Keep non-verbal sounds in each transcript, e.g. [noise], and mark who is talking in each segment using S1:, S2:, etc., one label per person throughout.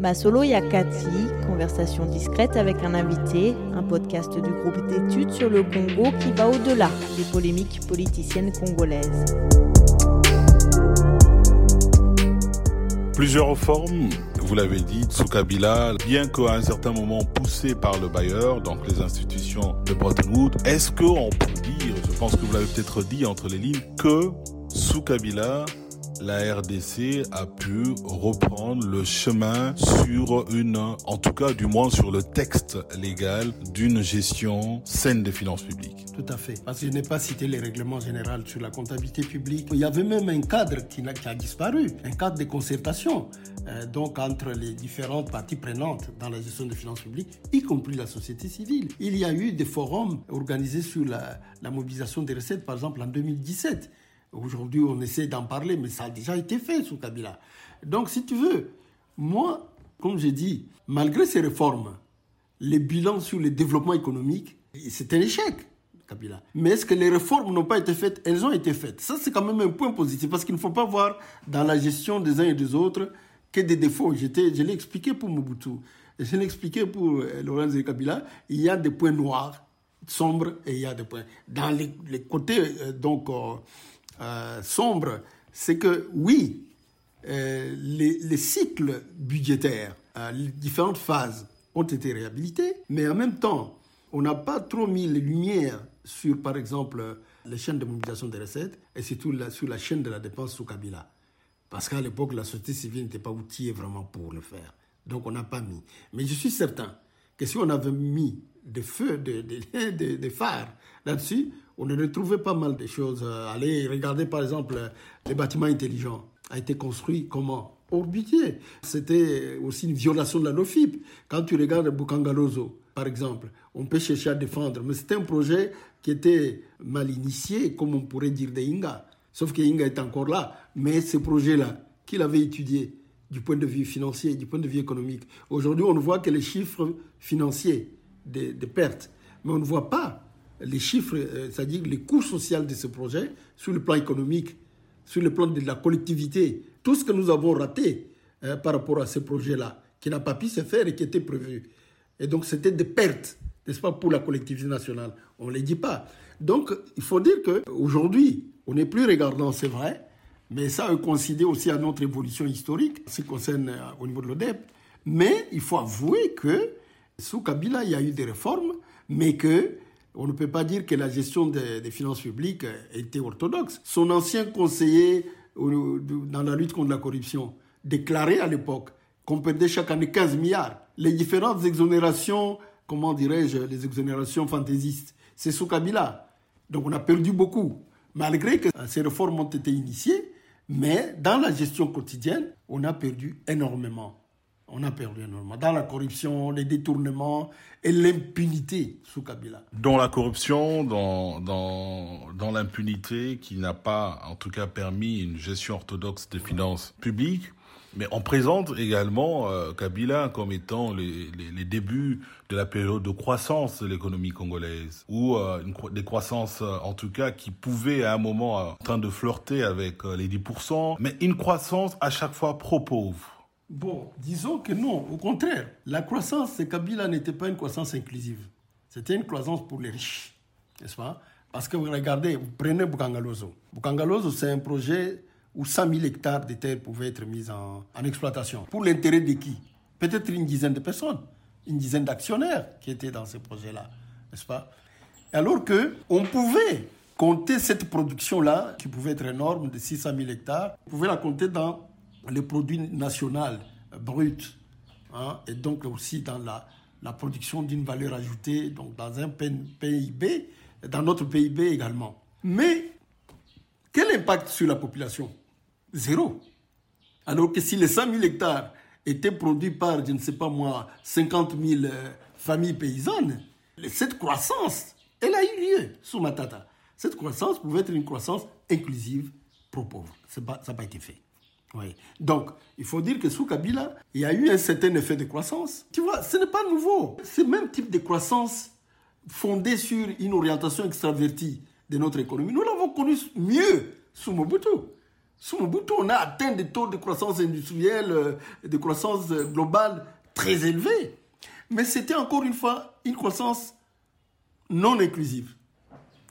S1: Masolo Yakati, conversation discrète avec un invité, un podcast du groupe d'études sur le Congo qui va au-delà des polémiques politiciennes congolaises.
S2: Plusieurs réformes, vous l'avez dit, sous Kabila, bien qu'à un certain moment poussé par le bailleur, donc les institutions de Bretton Woods, est-ce qu'on peut dire, je pense que vous l'avez peut-être dit entre les lignes, que sous Kabila, la RDC a pu reprendre le chemin sur une, en tout cas du moins sur le texte légal d'une gestion saine des finances publiques.
S3: Tout à fait. Parce que je n'ai pas cité les règlements généraux sur la comptabilité publique. Il y avait même un cadre qui a, disparu, un cadre de concertation. Euh, entre les différentes parties prenantes dans la gestion des finances publiques, y compris la société civile. Il y a eu des forums organisés sur la mobilisation des recettes, par exemple en 2017. Aujourd'hui, on essaie d'en parler, mais ça a déjà été fait sous Kabila. Donc, si tu veux, moi, comme j'ai dit, malgré ces réformes, les bilans sur le développement économique, c'est un échec. Kabila. Mais est-ce que les réformes n'ont pas été faites? Elles ont été faites. Ça, c'est quand même un point positif parce qu'il ne faut pas voir dans la gestion des uns et des autres que des défauts. Je l'ai expliqué pour Mobutu, je l'ai expliqué pour euh, Laurent Kabila. Il y a des points noirs, sombres, et il y a des points. Dans les, les côtés, euh, donc, euh, euh, sombre, c'est que oui, euh, les, les, cycles budgétaires, euh, les différentes phases ont été réhabilités, mais en même temps, on n'a pas trop mis les lumières sur, par exemple, les chaînes de mobilisation des recettes et surtout sur la chaîne de la dépense sous Kabila. Parce qu'à l'époque, la société civile n'était pas outillée vraiment pour le faire. Donc on n'a pas mis. Mais je suis certain que si on avait mis des feux, des, des, [laughs] des, des phares là-dessus, on aurait trouvé pas mal de choses. Allez, regardez par exemple les bâtiments intelligents. A été construit comment? Budget. C'était aussi une violation de la NOFIP. Quand tu regardes Bukangalozo, par exemple, on peut chercher à défendre, mais c'était un projet qui était mal initié, comme on pourrait dire de Inga. Sauf que Inga est encore là. Mais ce projet-là, qu'il avait étudié du point de vue financier, du point de vue économique, aujourd'hui on ne voit que les chiffres financiers des, pertes, mais on ne voit pas les chiffres, c'est-à-dire les coûts sociaux de ce projet sur le plan économique, sur le plan de la collectivité, tout ce que nous avons raté hein, par rapport à ce projet-là, qui n'a pas pu se faire et qui était prévu. Et donc c'était des pertes, n'est-ce pas, pour la collectivité nationale. On ne les dit pas. Donc il faut dire qu'aujourd'hui, on n'est plus regardant, c'est vrai, mais ça coïncide aussi à notre évolution historique, ce qui concerne au niveau de l'ODEP. Mais il faut avouer que sous Kabila, il y a eu des réformes, mais que on ne peut pas dire que la gestion des, des, finances publiques était orthodoxe. Son ancien conseiller dans la lutte contre la corruption déclarait à l'époque qu'on perdait chaque année 15 milliards. Les différentes exonérations, comment dirais-je, les exonérations fantaisistes, c'est sous Kabila. Donc on a perdu beaucoup, malgré que ces réformes ont été initiées, mais dans la gestion quotidienne, on a perdu énormément on a perdu énormément. Dans la corruption, les détournements et l'impunité sous Kabila.
S2: Dans la corruption, dans, l'impunité qui n'a pas, en tout cas, permis une gestion orthodoxe des finances publiques. Mais on présente également euh, Kabila comme étant les, les, débuts de la période de croissance de l'économie congolaise, ou euh, une, des croissances euh, en tout cas qui pouvaient à un moment en train de flirter avec les 10%, mais une croissance à chaque fois pro pauvre.
S3: Bon, disons que non, au contraire. La croissance de Kabila n'était pas une croissance inclusive. C'était une croissance pour les riches, n'est-ce pas? Parce que vous regardez, vous prenez Bukangalozo. Bukangalozo, c'est un projet où 100 000 hectares de terre pouvaient être mis en, exploitation. Pour l'intérêt de qui? Peut-être une dizaine de personnes, une dizaine d'actionnaires qui étaient dans ce projet-là, n'est-ce pas? Alors que on pouvait compter cette production-là, qui pouvait être énorme, de 600 000 hectares, on pouvait la compter dans le produit national brut, hein, et donc aussi dans la, la production d'une valeur ajoutée, donc dans un PIB, dans notre PIB également. Mais quel impact sur la population? Zéro. Alors que si les 100 000 hectares étaient produits par, je ne sais pas moi, 50 000 familles paysannes, cette croissance, elle a eu lieu sous Matata. Cette croissance pouvait être une croissance inclusive pro-pauvre. Ça n'a pas été fait. Oui. Donc, il faut dire que sous Kabila, il y a eu un certain effet de croissance. Tu vois, ce n'est pas nouveau. Ce même type de croissance fondée sur une orientation extravertie de notre économie, nous l'avons connu mieux sous Mobutu. Sous Mobutu, on a atteint des taux de croissance industrielle, euh, de croissance globale très élevés. Mais c'était encore une fois une croissance non inclusive.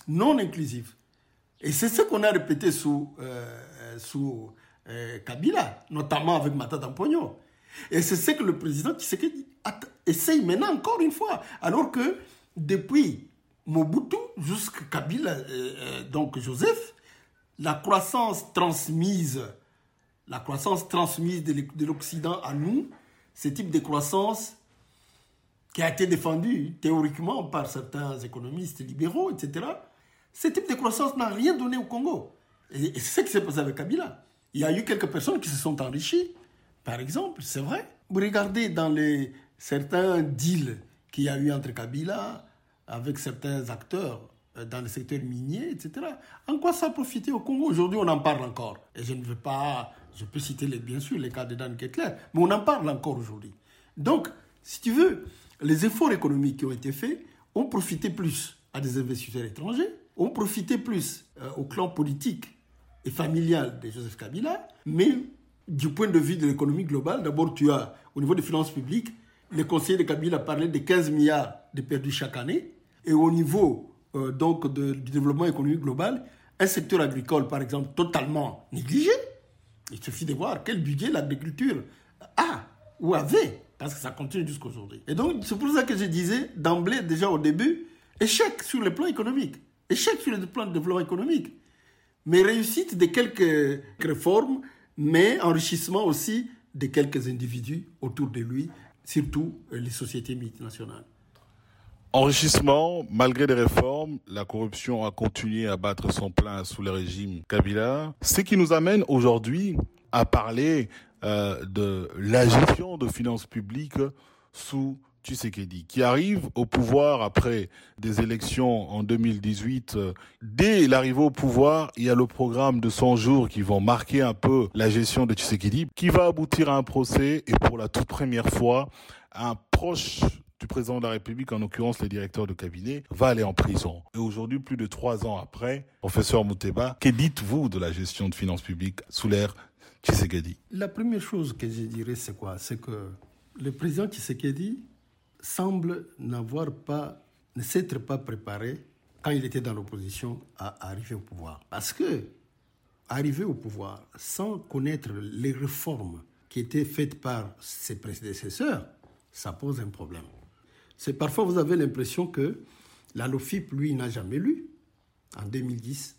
S3: Non inclusive. Et c'est ce qu'on a répété sous, euh, sous euh, Kabila, notamment avec Matata Pogno. Et c'est ce que le président Tshisekedi essaye maintenant encore une fois. Alors que depuis Mobutu jusqu'à Kabila, euh, donc Joseph, la croissance transmise, de l'Occident à nous, ce type de croissance qui a été défendu théoriquement par certains économistes libéraux, etc., ce type de croissance n'a rien donné au Congo. Et, c'est ce qui s'est passé avec Kabila. Il y a eu quelques personnes qui se sont enrichies, par exemple, c'est vrai. Vous regardez dans les, certains deals qu'il y a eu entre Kabila avec certains acteurs dans le secteur minier, etc. En quoi ça a profité au Congo? Aujourd'hui, on en parle encore. Et je ne veux pas, je peux citer les, bien sûr les cas de Dan Kettler, mais on en parle encore aujourd'hui. Donc, si tu veux, les efforts économiques qui ont été faits ont profité plus à des investisseurs étrangers, ont profité plus euh, au clan politique et familial de Joseph Kabila, mais du point de vue de l'économie globale, d'abord tu as au niveau des finances publiques, le conseiller de Kabila parlait de 15 milliards de perdus chaque année, et au niveau euh, donc du développement économique global, un secteur agricole par exemple totalement négligé. Il suffit de voir quel budget l'agriculture a ou avait, parce que ça continue jusqu'aujourd'hui. Et donc c'est pour ça que je disais d'emblée déjà au début, échec sur le plan économique. Échec sur le plan de développement économique. Mais réussite de quelques réformes, mais enrichissement aussi de quelques individus autour de lui, surtout les sociétés multinationales.
S2: Enrichissement, malgré les réformes, la corruption a continué à battre son plein sous le régime Kabila. Ce qui nous amène aujourd'hui à parler euh, de la gestion de finances publiques sous Tshisekedi, qui arrive au pouvoir après des élections en 2018. Dès l'arrivée au pouvoir, il y a le programme de 100 jours qui vont marquer un peu la gestion de Tshisekedi, qui va aboutir à un procès et pour la toute première fois, un proche du président de la République, en l'occurrence le directeur de cabinet, va aller en prison. Et aujourd'hui, plus de trois ans après, professeur Mouteba, que dites-vous de la gestion de finances publiques sous l'ère Tshisekedi?
S3: La première chose que je dirais, c'est quoi? C'est que le président Tshisekedi semble n'avoir pas, ne s'être pas préparé quand il était dans l'opposition à arriver au pouvoir. Parce que arriver au pouvoir sans connaître les réformes qui étaient faites par ses prédécesseurs, ça pose un problème. C'est parfois vous avez l'impression que la LOFIP, lui, n'a jamais lu en 2010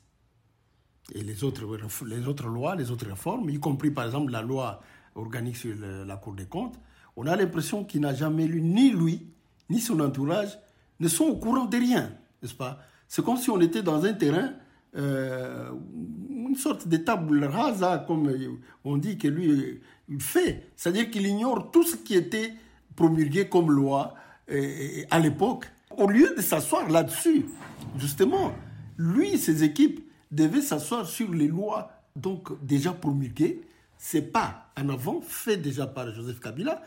S3: et les autres, les autres lois, les autres réformes, y compris par exemple la loi organique sur la Cour des comptes, on a l'impression qu'il n'a jamais lu, ni lui, ni son entourage, ne sont au courant de rien, n'est-ce pas? C'est comme si on était dans un terrain, euh, une sorte de table rasa, comme on dit que lui il fait. C'est-à-dire qu'il ignore tout ce qui était promulgué comme loi euh, à l'époque. Au lieu de s'asseoir là-dessus, justement, lui ses équipes devaient s'asseoir sur les lois donc déjà promulguées c'est pas en avant fait déjà par Joseph Kabila,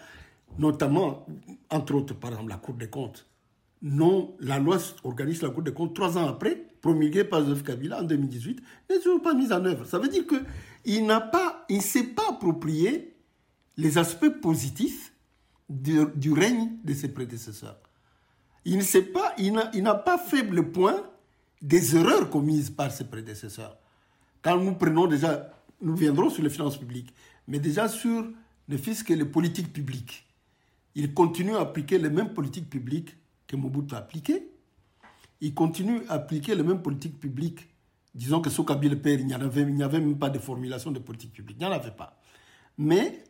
S3: notamment, entre autres, par exemple, la Cour des comptes. Non, la loi organise la Cour des comptes trois ans après, promulguée par Joseph Kabila en 2018, n'est toujours pas mise en œuvre. Ça veut dire qu'il n'a pas, il ne s'est pas approprié les aspects positifs du, règne de ses prédécesseurs. Il ne pas, il n'a pas fait le point des erreurs commises par ses prédécesseurs. Quand nous prenons déjà nous viendrons sur les finances publiques, mais déjà sur le fisc et les politiques publiques. Il continue à appliquer les mêmes politiques publiques que Mobutu a appliquées. Il continue à appliquer les mêmes politiques publiques. Disons que sous Kabila Père, il n'y avait, avait même pas de formulation de politique publique. Il n'y en avait pas. Mais,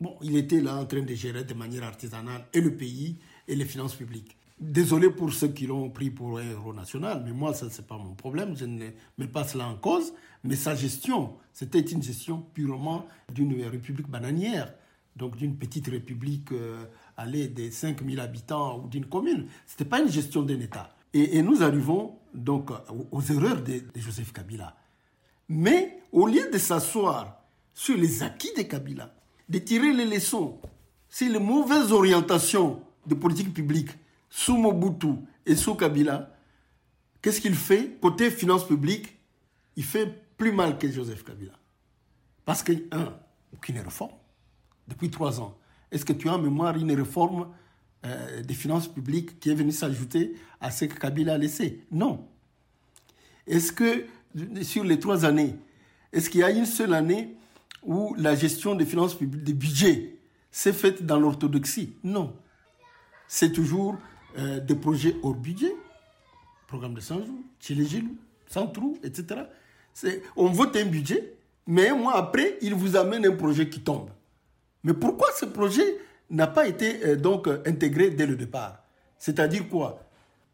S3: bon, il était là en train de gérer de manière artisanale et le pays et les finances publiques. Désolé pour ceux qui l'ont pris pour un héros national, mais moi, ça, n'est pas mon problème. Je ne mets pas cela en cause. Mais sa gestion, c'était une gestion purement d'une république bananière, donc d'une petite république euh, allée des 5000 habitants ou d'une commune. Ce n'était pas une gestion d'un État. Et, nous arrivons donc aux, erreurs de, Joseph Kabila. Mais au lieu de s'asseoir sur les acquis de Kabila, de tirer les leçons sur les mauvaises orientations de politique publique sous Mobutu et sous Kabila, qu'est-ce qu'il fait Côté finances publiques, il fait plus mal que Joseph Kabila. Parce que, un, aucune réforme. Depuis trois ans. Est-ce que tu as en mémoire une réforme euh, des finances publiques qui est venue s'ajouter à ce que Kabila a laissé? Non. Est-ce que, sur les trois années, est-ce qu'il y a une seule année où la gestion des finances publiques, des budgets, s'est faite dans l'orthodoxie Non. C'est toujours euh, des projets hors budget, programme de 100 jours, chez sans trou, etc. On vote un budget, mais un mois après, il vous amène un projet qui tombe. Mais pourquoi ce projet n'a pas été euh, donc intégré dès le départ? C'est-à-dire quoi?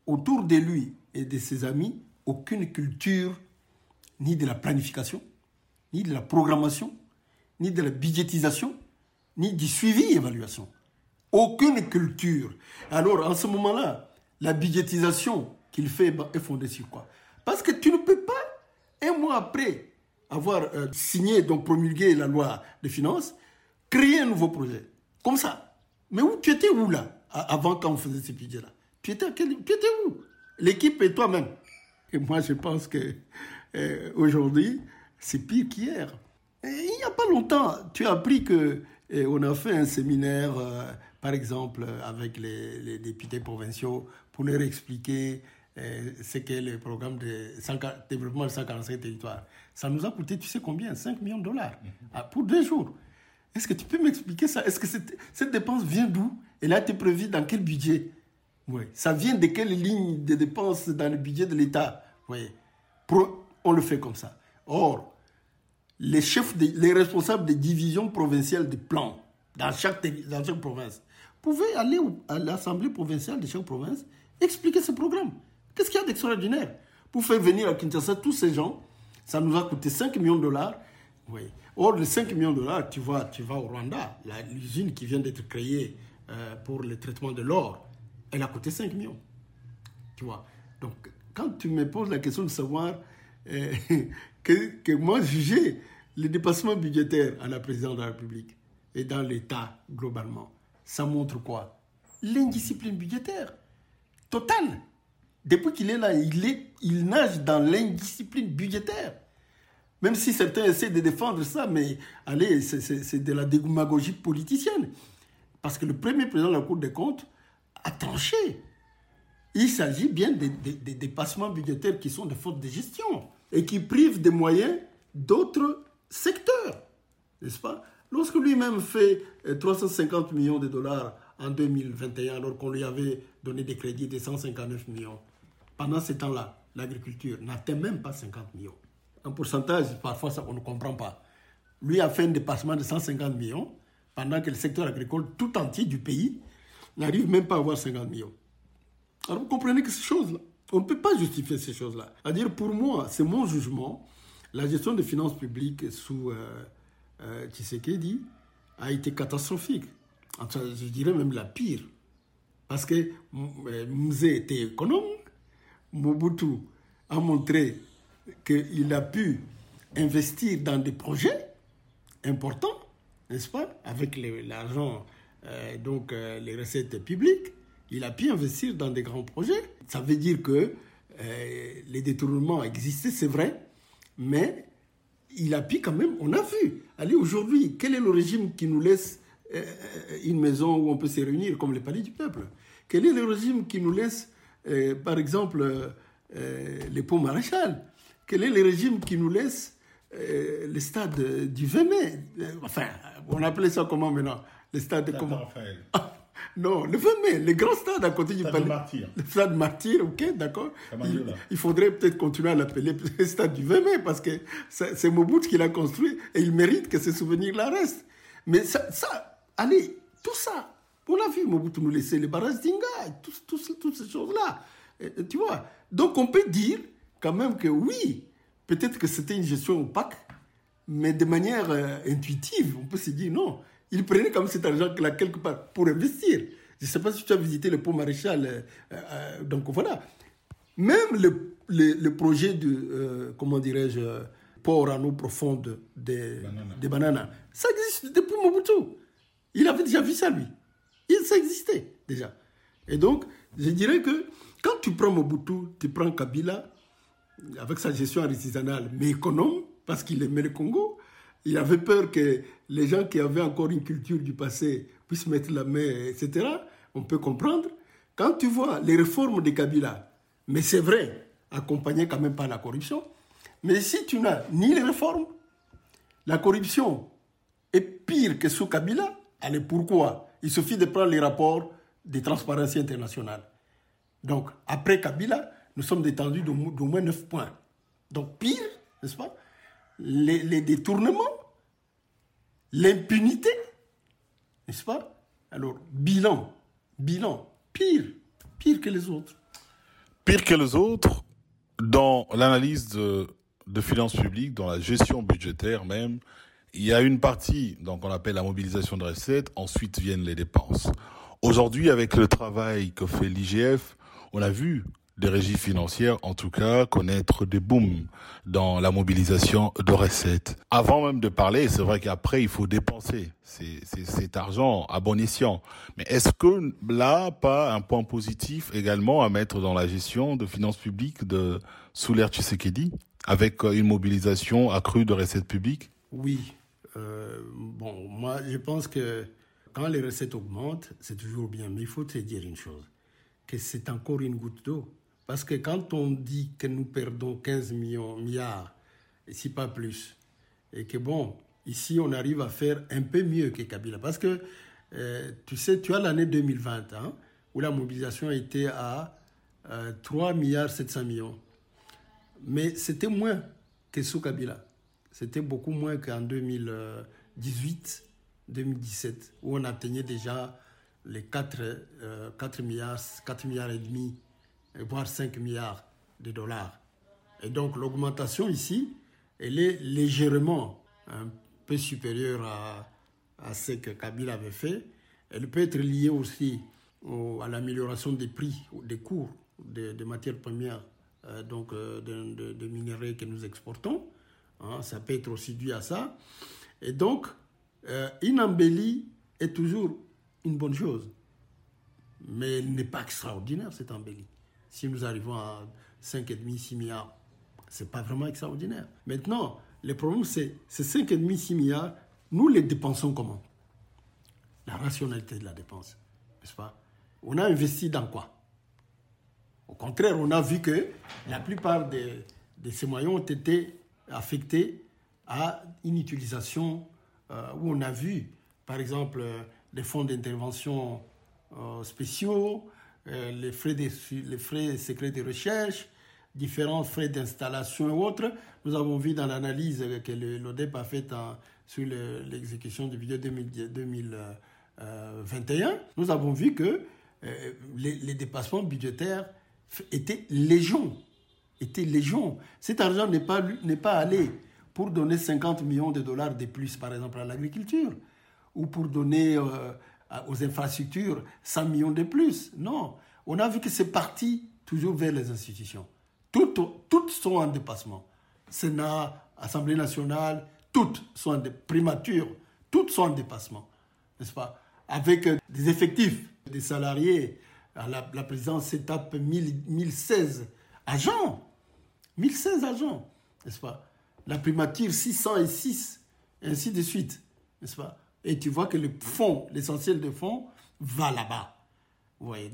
S3: Autour de lui et de ses amis, aucune culture, ni de la planification, ni de la programmation, ni de la budgétisation, ni du suivi évaluation. Aucune culture. Alors, en ce moment-là, la budgétisation qu'il fait est fondée sur quoi? Parce que tu ne peux pas, un mois après avoir euh, signé, donc promulgué la loi de finances, créer un nouveau projet. Comme ça. Mais où tu étais où là Avant quand on faisait ce budget-là? Tu étais, tu étais où? L'équipe et toi-même. Et moi, je pense que euh, aujourd'hui, c'est pire qu'hier. Il n'y a pas longtemps, tu as appris que euh, on a fait un séminaire, euh, par exemple, avec les, députés provinciaux pour leur expliquer ce qu'est le programme de développement de 145 territoires. Ça nous a coûté, tu sais combien 5 millions de dollars ah, pour deux jours. Est-ce que tu peux m'expliquer ça? Est-ce que cette, cette, dépense vient d'où? Elle a été prévue dans quel budget? Oui. Ça vient de quelle ligne de dépenses dans le budget de l'État? Oui. On le fait comme ça. Or, les chefs, les responsables des divisions provinciales de plans dans chaque, dans chaque province pouvaient aller à l'Assemblée provinciale de chaque province expliquer ce programme. Qu'est-ce qu'il y a d'extraordinaire? Pour faire venir à Kinshasa tous ces gens, ça nous a coûté 5 millions de dollars. Oui. Or, les 5 millions de dollars, tu vas, tu vas au Rwanda, l'usine qui vient d'être créée euh, pour le traitement de l'or, elle a coûté 5 millions. Tu vois. Donc, quand tu me poses la question de savoir euh, que, moi, juger le dépassement budgétaire à la présidence de la République et dans l'État globalement, ça montre quoi? L'indiscipline budgétaire totale. Depuis qu'il est là, il, est, il nage dans l'indiscipline budgétaire. Même si certains essaient de défendre ça, mais allez, c'est de la démagogie politicienne. Parce que le premier président de la Cour des comptes a tranché. Il s'agit bien des, dépassements budgétaires qui sont des fautes de gestion et qui privent des moyens d'autres secteurs. N'est-ce pas? Lorsque lui-même fait 350 euh, millions de dollars en 2021, alors qu'on lui avait donné des crédits de 159 millions, pendant ce temps-là, l'agriculture n'atteint même pas 50 millions un pourcentage, parfois ça, on ne comprend pas. Lui a fait un dépassement de 150 millions, pendant que le secteur agricole tout entier du pays n'arrive même pas à avoir 50 millions. Alors vous comprenez que ces choses-là, on ne peut pas justifier ces choses-là. C'est-à-dire, pour moi, c'est mon jugement, la gestion des finances publiques sous euh, euh, Tshisekedi a été catastrophique. je dirais même la pire. Parce que euh, Mzé était économe, Mobutu a montré qu'il a pu investir dans des projets importants, n'est-ce pas, avec l'argent, donc les recettes publiques, il a pu investir dans des grands projets. Ça veut dire que euh, les détournements existaient, c'est vrai, mais il a pu quand même, on a vu. Allez, aujourd'hui, quel est le régime qui nous laisse une maison où on peut se réunir comme les palais du peuple? Quel est le régime qui nous laisse, par exemple, les ponts maréchal? Quel est le régime qui nous laisse euh, le stade du 20 mai euh, Enfin, on appelait ça comment maintenant? Le stade de comment? Ah, Non, le 20 mai, le grand stade à côté du
S2: palais. Martyr.
S3: Le stade Martyr, ok, d'accord. Il, faudrait peut-être continuer à l'appeler [laughs] le stade du 20 mai parce que c'est Mobutu qui l'a construit et il mérite que ce souvenir-là reste. Mais ça, ça, allez, tout ça, on l'a vu, Mobutu nous laisser les barrages d'Inga, toutes ces choses-là. Tu vois Donc on peut dire quand même que oui, peut-être que c'était une gestion opaque, mais de manière euh, intuitive, on peut se dire non. Il prenait comme cet argent là quelque part pour investir. Je ne sais pas si tu as visité le pont maréchal. Euh, euh, donc voilà. Même le, le, projet de, comment dirais-je, port en eau profonde des, des bananes, ça existe depuis Mobutu. Il avait déjà vu ça, lui. Il, ça existait déjà. Et donc, je dirais que quand tu prends Mobutu, tu prends Kabila, avec sa gestion artisanale, mais économe, parce qu'il aimait le Congo, il avait peur que les gens qui avaient encore une culture du passé puissent mettre la main, etc. On peut comprendre. Quand tu vois les réformes de Kabila, mais c'est vrai, accompagnées quand même par la corruption, mais si tu n'as ni les réformes, la corruption est pire que sous Kabila, allez, pourquoi? Il suffit de prendre les rapports de Transparency Internationale. Donc, après Kabila, nous sommes détendus d'au moins 9 points. Donc, pire, n'est-ce pas? Les détournements, l'impunité, n'est-ce pas? Alors, bilan, bilan, pire, pire que les autres.
S2: Pire que les autres dans l'analyse de, de finances publiques, dans la gestion budgétaire même, il y a une partie donc on appelle la mobilisation de recettes, ensuite viennent les dépenses. Aujourd'hui, avec le travail que fait l'IGF, on a vu des régies financières, en tout cas, connaître des booms dans la mobilisation de recettes. Avant même de parler, c'est vrai qu'après, il faut dépenser cet argent à bon escient. Mais est-ce que là, pas un point positif également à mettre dans la gestion de finances publiques de sous l'ère Tshisekedi, avec une mobilisation accrue de recettes publiques?
S3: Oui. Euh, bon, moi, je pense que quand les recettes augmentent, c'est toujours bien. Mais il faut te dire une chose, que c'est encore une goutte d'eau. Parce que quand on dit que nous perdons 15 millions, milliards, et si pas plus, et que bon, ici on arrive à faire un peu mieux que Kabila. Parce que, euh, tu sais, tu as l'année 2020, hein, où la mobilisation était à 3 euh, milliards 700 millions. Mais c'était moins que sous Kabila. C'était beaucoup moins qu'en 2018, 2017, où on atteignait déjà les 4, 4 euh, milliards, 4 milliards et demi voire 5 milliards de dollars. Et donc l'augmentation ici, elle est légèrement un peu supérieure à, à ce que Kabila avait fait. Elle peut être liée aussi à l'amélioration des prix, des cours des matières premières, euh, donc euh, de, minerais que nous exportons. Hein, ça peut être aussi dû à ça. Et donc, euh, une embellie est toujours une bonne chose. Mais elle n'est pas extraordinaire, cette embellie. Si nous arrivons à 5,5, 6 milliards, ce n'est pas vraiment extraordinaire. Maintenant, le problème, c'est ces 5,5, 6 milliards, nous les dépensons comment? La rationalité de la dépense, n'est-ce pas? On a investi dans quoi? Au contraire, on a vu que la plupart de, ces moyens ont été affectés à une utilisation euh, où on a vu, par exemple, des fonds d'intervention euh, spéciaux, euh, les, frais de, les frais secrets de recherche, différents frais d'installation et autres. Nous avons vu dans l'analyse que l'ODEP a faite sur l'exécution du budget 2021, nous avons vu que euh, les, dépassements budgétaires étaient légion. Étaient légion. Cet argent n'est pas, pas allé pour donner 50 millions de dollars de plus, par exemple, à l'agriculture, ou pour donner euh, aux infrastructures 100 millions de plus. Non, on a vu que c'est parti toujours vers les institutions. Toutes, toutes sont en dépassement. Sénat, Assemblée nationale, toutes sont en primature, toutes sont en dépassement, n'est-ce pas? Avec euh, des effectifs, des salariés, la, la présidence s'étape 1016 agents, 1016 agents, n'est-ce pas? La primature 606, et ainsi de suite, n'est-ce pas? Et tu vois que le fond, l'essentiel de fond, va là-bas.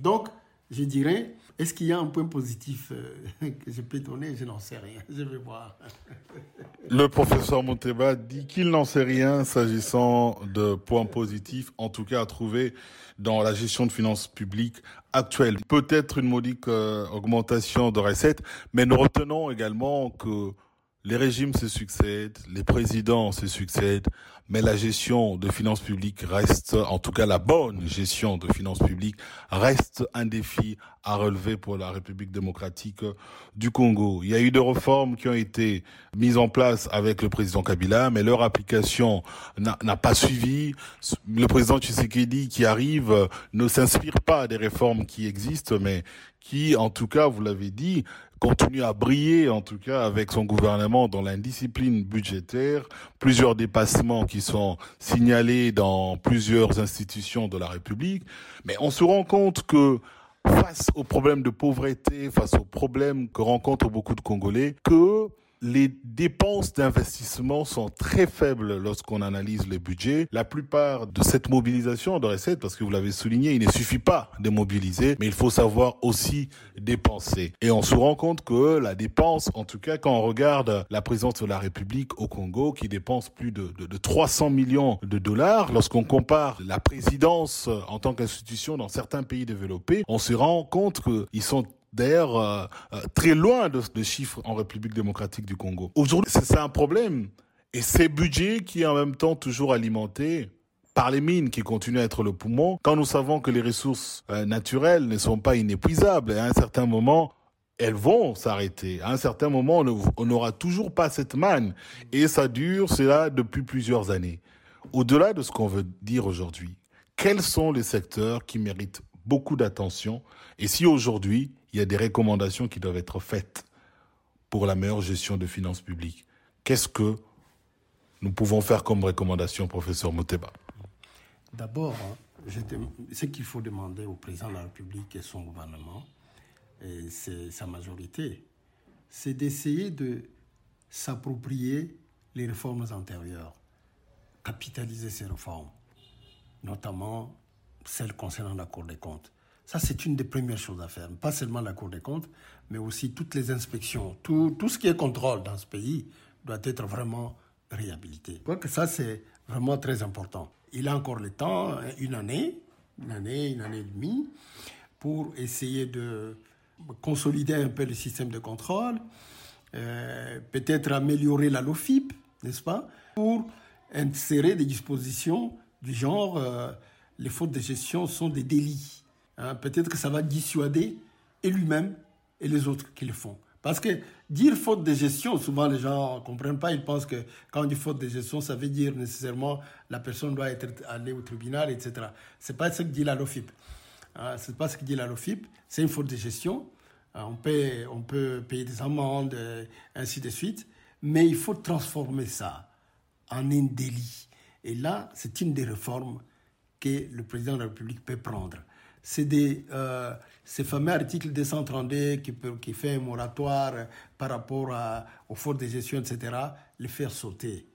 S3: Donc, je dirais, est-ce qu'il y a un point positif euh, [laughs] que je peux donner? Je n'en sais rien. Je vais voir. [laughs]
S2: Le professeur Monteba dit qu'il n'en sait rien s'agissant de points positifs, en tout cas à trouver dans la gestion de finances publiques actuelle. Peut-être une modique euh, augmentation de recettes, mais nous retenons également que les régimes se succèdent, les présidents se succèdent, mais la gestion de finances publiques reste, en tout cas la bonne gestion de finances publiques reste un défi à relever pour la République démocratique du Congo. Il y a eu des réformes qui ont été mises en place avec le président Kabila, mais leur application n'a pas suivi. Le président Tshisekedi qui arrive ne s'inspire pas des réformes qui existent, mais qui, en tout cas, vous l'avez dit, continue à briller, en tout cas, avec son gouvernement dans l'indiscipline budgétaire, plusieurs dépassements qui sont signalés dans plusieurs institutions de la République. Mais on se rend compte que face aux problèmes de pauvreté, face aux problèmes que rencontrent beaucoup de Congolais, que les dépenses d'investissement sont très faibles lorsqu'on analyse les budgets. La plupart de cette mobilisation de recettes, parce que vous l'avez souligné, il ne suffit pas de mobiliser, mais il faut savoir aussi dépenser. Et on se rend compte que la dépense, en tout cas quand on regarde la présidence de la République au Congo, qui dépense plus de, de, de 300 millions de dollars, lorsqu'on compare la présidence en tant qu'institution dans certains pays développés, on se rend compte qu'ils sont d'ailleurs euh, euh, très loin de, de, chiffres en République démocratique du Congo. Aujourd'hui, c'est un problème. Et ces budgets qui est en même temps toujours alimenté par les mines qui continuent à être le poumon, quand nous savons que les ressources euh, naturelles ne sont pas inépuisables, à un certain moment, elles vont s'arrêter. À un certain moment, on n'aura toujours pas cette manne. Et ça dure, cela depuis plusieurs années. Au-delà de ce qu'on veut dire aujourd'hui, quels sont les secteurs qui méritent beaucoup d'attention? Et si aujourd'hui, il y a des recommandations qui doivent être faites pour la meilleure gestion de finances publiques. Qu'est-ce que nous pouvons faire comme recommandation, professeur Moteba?
S3: D'abord, ce qu'il faut demander au président de la République et son gouvernement, et sa majorité, c'est d'essayer de s'approprier les réformes antérieures, capitaliser ces réformes, notamment celles concernant la Cour des comptes. Ça, c'est une des premières choses à faire. Pas seulement la Cour des comptes, mais aussi toutes les inspections. Tout, tout ce qui est contrôle dans ce pays doit être vraiment réhabilité. Je crois que ça, c'est vraiment très important. Il a encore le temps, une année, une année, une année et demie, pour essayer de consolider un peu le système de contrôle, euh, peut-être améliorer la LOFIP, n'est-ce pas, pour insérer des dispositions du genre euh, les fautes de gestion sont des délits. Hein, peut-être que ça va dissuader et lui-même et les autres qui le font. Parce que dire faute de gestion, souvent les gens ne comprennent pas, ils pensent que quand on dit faute de gestion, ça veut dire nécessairement la personne doit être allée au tribunal, etc. Ce n'est pas ce que dit la LOFIP. Hein, ce n'est pas ce que dit la LOFIP, c'est une faute de gestion. Hein, on, on peut payer des amendes, ainsi de suite, mais il faut transformer ça en un délit. Et là, c'est une des réformes que le président de la République peut prendre c'est des, euh, ces fameux articles 232 qui, qui fait un moratoire par rapport à, aux fautes de gestion, etc., les faire sauter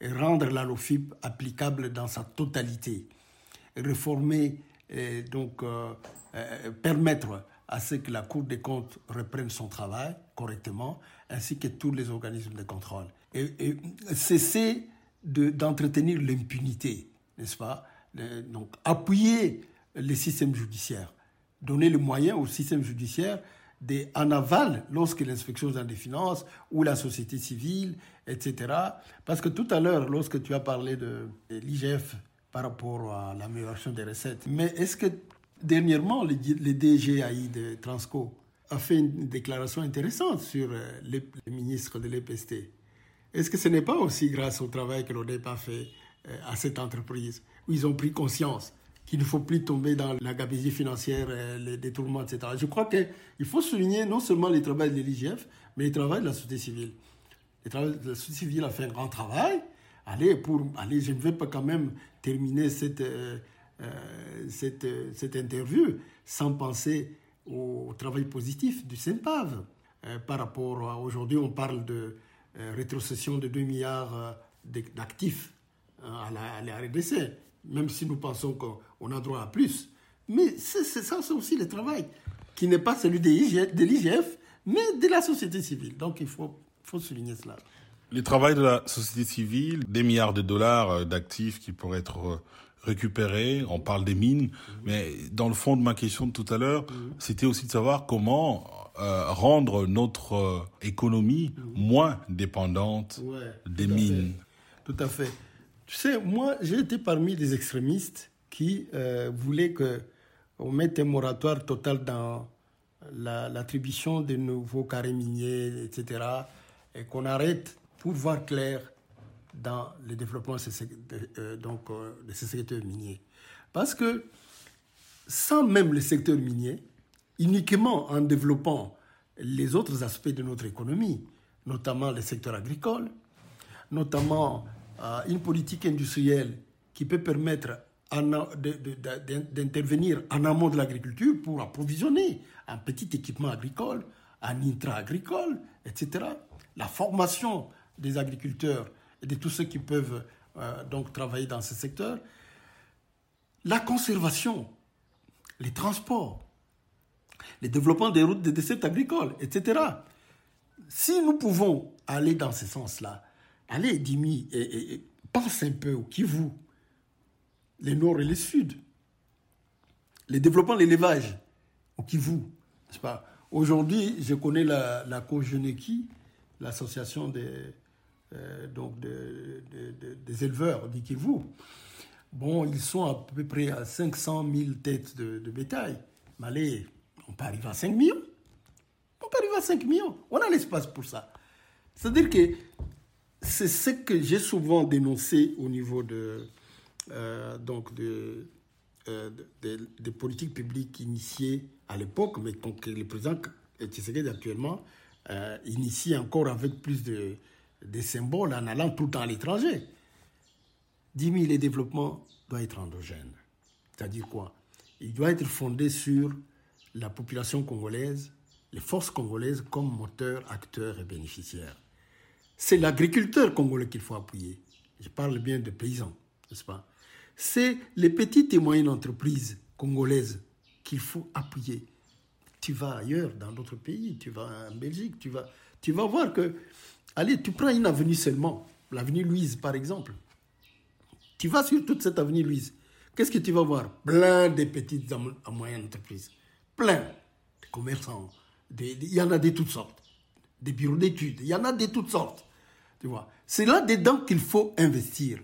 S3: et rendre la LOFIP applicable dans sa totalité. Réformer, et donc euh, euh, permettre à ce que la Cour des comptes reprenne son travail correctement, ainsi que tous les organismes de contrôle. Et cesser d'entretenir l'impunité, n'est-ce pas? Donc appuyer les systèmes judiciaires. Donner le moyen au système judiciaire en aval, lorsque l'inspection des finances ou la société civile, etc. Parce que tout à l'heure, lorsque tu as parlé de, l'IGF par rapport à l'amélioration des recettes, mais est-ce que dernièrement, le, DGAI de Transco a fait une déclaration intéressante sur euh, les, ministres de l'EPST Est-ce que ce n'est pas aussi grâce au travail que l'ODEP a fait euh, à cette entreprise, où ils ont pris conscience qu'il ne faut plus tomber dans la gabegie financière, euh, les détournements, etc. Je crois qu'il faut souligner non seulement le travail de l'IGF, mais le travail de la société civile. la société civile a fait un grand travail. Allez, pour, allez je ne vais pas quand même terminer cette, euh, euh, cette, cette, interview sans penser au, travail positif du SEMPAV. par rapport à aujourd'hui, on parle de rétrocession de 2 milliards d'actifs à la, à la RDC même si nous pensons qu'on a droit à plus. Mais c'est ça, c'est aussi le travail, qui n'est pas celui de l'IGF, mais de la société civile. Donc il faut, faut souligner cela.
S2: Le travail de la société civile, des milliards de dollars euh, d'actifs qui pourraient être euh, récupérés, on parle des mines, mhm. mais dans le fond de ma question de tout à l'heure, mhm. c'était aussi de savoir comment euh, rendre notre économie mhm. moins dépendante des mines.
S3: Tout à fait. Tu sais, moi, j'ai été parmi les extrémistes qui euh, voulaient qu'on mette un moratoire total dans l'attribution de nouveaux carrés miniers, etc. Et qu'on arrête pour voir clair dans le développement de euh, donc, euh. Parce que sans même le secteur minier, uniquement en développant les autres aspects de notre économie, notamment le secteur agricole, notamment une politique industrielle qui peut permettre d'intervenir en amont de l'agriculture pour approvisionner un petit équipement agricole, un intra-agricole, etc. la formation des agriculteurs et de tous ceux qui peuvent euh, donc travailler dans ce secteur, la conservation, les transports, le développement des routes de dessertes agricoles, etc. Si nous pouvons aller dans ce sens-là, allez, Dimi, et, pense un peu au Kivu, les nord et les sud, le développement de l'élevage au Kivu, n'est-ce pas? Aujourd'hui, je connais la, la l'association des, euh, donc des éleveurs du Kivu. Bon, ils sont à peu près à 500 000 têtes de, bétail. Mais allez, on peut arriver à 5 millions. On peut arriver à 5 millions. On a l'espace pour ça. C'est-à-dire que c'est ce que j'ai souvent dénoncé au niveau de, euh, donc euh, des politiques publiques initiées à l'époque, mais que le président Tshisekedi actuellement euh, initie encore avec plus de, symboles en allant tout le temps à l'étranger. 10 000, le développement doit être endogène. C'est-à-dire quoi? Il doit être fondé sur la population congolaise, les forces congolaises comme moteur, acteur et bénéficiaire. C'est l'agriculteur congolais qu'il faut appuyer. Je parle bien de paysans, n'est-ce pas? C'est les petites et moyennes entreprises congolaises qu'il faut appuyer. Tu vas ailleurs, dans d'autres pays, tu vas en Belgique, tu vas, tu vas voir que, allez, tu prends une avenue seulement, l'avenue Louise par exemple. Tu vas sur toute cette avenue Louise. Qu'est-ce que tu vas voir? Plein de petites et moyennes entreprises. Plein de commerçants. Il y en a de toutes sortes. Des bureaux d'études. Il y en a de toutes sortes. Tu vois? C'est là-dedans qu'il faut investir.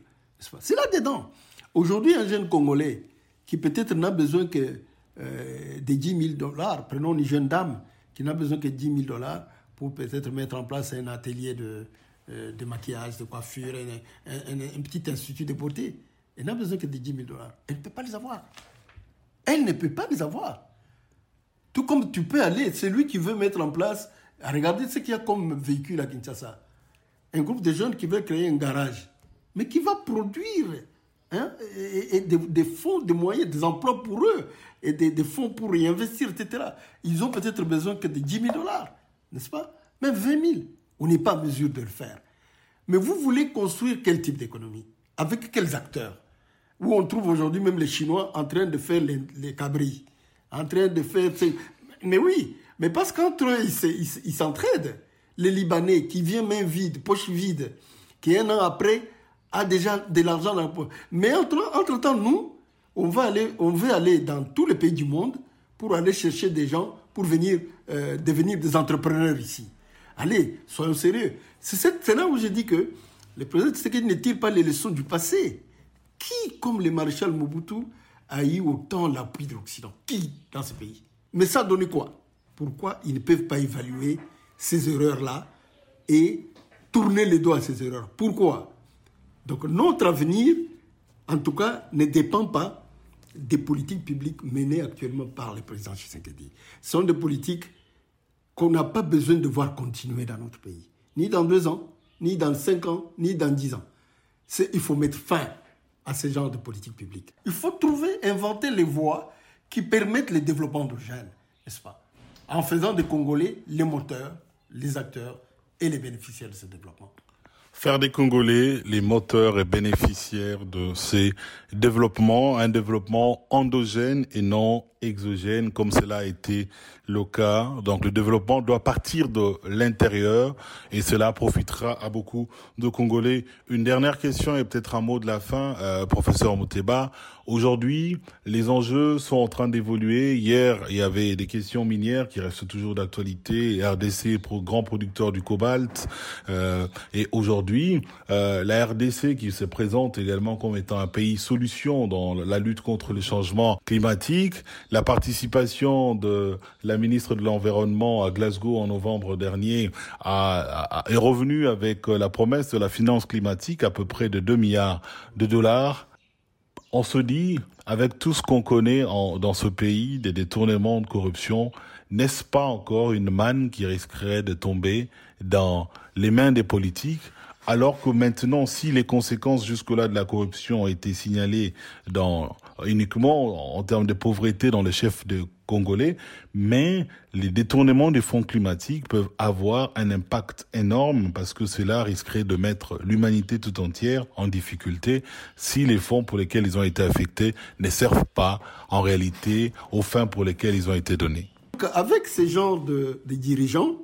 S3: C'est là-dedans. Aujourd'hui, un jeune Congolais qui peut-être n'a besoin que euh, de 10 000 dollars, prenons une jeune dame qui n'a besoin que 10 000 dollars pour peut-être mettre en place un atelier de, euh, maquillage, de coiffure, un, petit institut de beauté. Elle n'a besoin que de 10 000 dollars. Elle ne peut pas les avoir. Elle ne peut pas les avoir. Tout comme tu peux aller, c'est lui qui veut mettre en place. Regardez ce qu'il y a comme véhicule à Kinshasa. Un groupe de jeunes qui veut créer un garage, mais qui va produire hein, et, des, fonds, des moyens, des emplois pour eux, et des, fonds pour y investir, etc. Ils ont peut-être besoin que de 10 000 dollars, n'est-ce pas? Même 20 000. On n'est pas en mesure de le faire. Mais vous voulez construire quel type d'économie? Avec quels acteurs? Où on trouve aujourd'hui même les Chinois en train de faire les, les cabris, en train de faire... Mais oui, mais parce qu'entre eux, ils s'entraident. Les Libanais qui viennent main vide, poche vide, qui un an après a déjà de l'argent dans la poche. Mais entre-temps, nous, on, va aller, on veut aller dans tous les pays du monde pour aller chercher des gens pour venir euh, devenir des entrepreneurs ici. Allez, soyons sérieux. C'est là où je dis que le président Tshisekedi ne tire pas les leçons du passé. Qui, comme le maréchal Mobutu, a eu autant l'appui de l'Occident? Qui dans ce pays? Mais ça a donné quoi? Pourquoi ils ne peuvent pas évaluer ces erreurs-là et tourner les doigts à ces erreurs? Pourquoi? Donc notre avenir, en tout cas, ne dépend pas des politiques publiques menées actuellement par le président Tshisekedi. Ce sont des politiques qu'on n'a pas besoin de voir continuer dans notre pays. Ni dans deux ans, ni dans cinq ans, ni dans dix ans. Il faut mettre fin à ce genre de politique publique. Il faut trouver, inventer les voies qui permettent le développement de jeunes, n'est-ce pas? En faisant des Congolais les moteurs, les acteurs et les bénéficiaires de ce développement
S2: faire des Congolais les moteurs et bénéficiaires de ces développements, un développement endogène et non exogène comme cela a été le cas. Donc le développement doit partir de l'intérieur et cela profitera à beaucoup de Congolais. Une dernière question et peut-être un mot de la fin, euh, professeur Mouteba. Aujourd'hui, les enjeux sont en train d'évoluer. Hier, il y avait des questions minières qui restent toujours d'actualité. RDC, grand producteur du cobalt. Euh, et aujourd'hui, euh, la RDC qui se présente également comme étant un pays solution dans la lutte contre le changement climatique. La participation de la ministre de l'Environnement à Glasgow en novembre dernier est revenue avec la promesse de la finance climatique à peu près de 2 milliards de dollars. On se dit, avec tout ce qu'on connaît dans ce pays, des détournements de corruption, n'est-ce pas encore une manne qui risquerait de tomber dans les mains des politiques alors que maintenant, si les conséquences jusque-là de la corruption ont été signalées dans, uniquement en termes de pauvreté dans les chefs de congolais, mais les détournements des fonds climatiques peuvent avoir un impact énorme parce que cela risquerait de mettre l'humanité tout entière en difficulté si les fonds pour lesquels ils ont été affectés ne servent pas en réalité aux fins pour lesquelles ils ont été donnés.
S3: Avec ces genres de, dirigeants,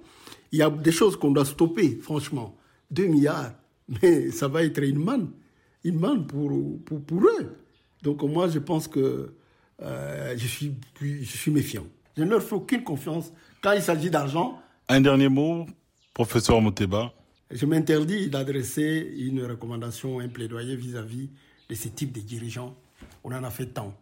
S3: il y a des choses qu'on doit stopper, franchement. 2 milliards, [laughs] mais ça va être une manne, pour eux. Donc moi, je pense que euh, je, suis, je suis méfiant. Je ne leur fais aucune confiance quand il s'agit d'argent.
S2: Un dernier mot, professeur Moteba.
S3: Je m'interdis d'adresser une recommandation, un plaidoyer vis-à-vis de ce type de dirigeants. On en a fait tant.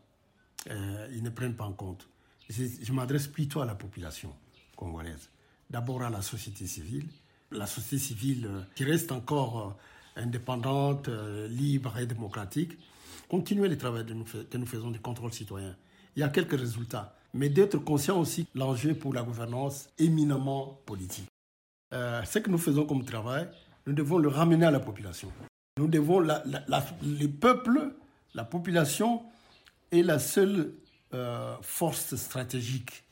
S3: Euh, ils ne prennent pas en compte. Je, je m'adresse plutôt à la population congolaise. D'abord à la société civile. La société civile euh, qui reste encore indépendante, libre et démocratique continuer le travail que nous faisons du contrôle citoyen. Il y a quelques résultats, mais d'être conscient aussi l'enjeu pour la gouvernance éminemment politique. Euh, ce que nous faisons comme travail, nous devons le ramener à la population. Nous devons, la, les peuples, la population est la seule euh, force stratégique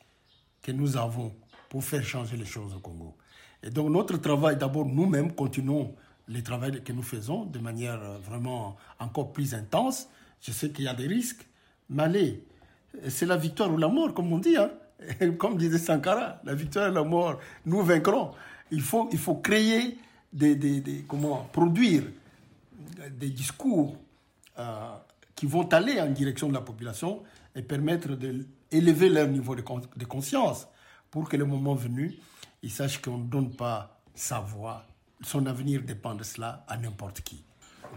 S3: que nous avons pour faire changer les choses au Congo. Et donc notre travail, d'abord nous-mêmes, continuons le travail que nous faisons de manière euh, vraiment encore plus intense. Je sais qu'il y a des risques, mais allez, c'est la victoire ou la mort, comme on dit. Hein. [laughs] Comme disait Sankara, la victoire et la mort, nous vaincrons. Il faut, il faut créer, des, des, des comment, produire des discours euh, qui vont aller en direction de la population et permettre d'élever leur niveau de, de conscience pour que le moment venu, ils sachent qu'on ne donne pas sa voix son avenir dépend de cela à n'importe qui.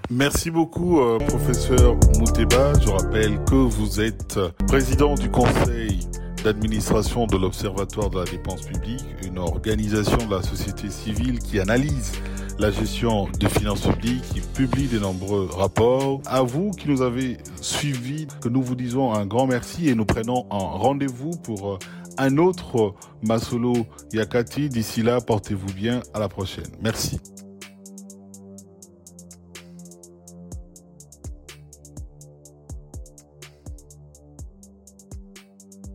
S2: Merci beaucoup, euh, professeur Mouteba. Je rappelle que vous êtes président du conseil d'administration de l'Observatoire de la dépense publique, une organisation de la société civile qui analyse la gestion des finances publiques, qui publie de nombreux rapports. À vous qui nous avez suivis, que nous vous disons un grand merci et nous prenons un rendez-vous pour euh, un autre Masolo Yakati. D'ici là, portez-vous bien. À la prochaine. Merci.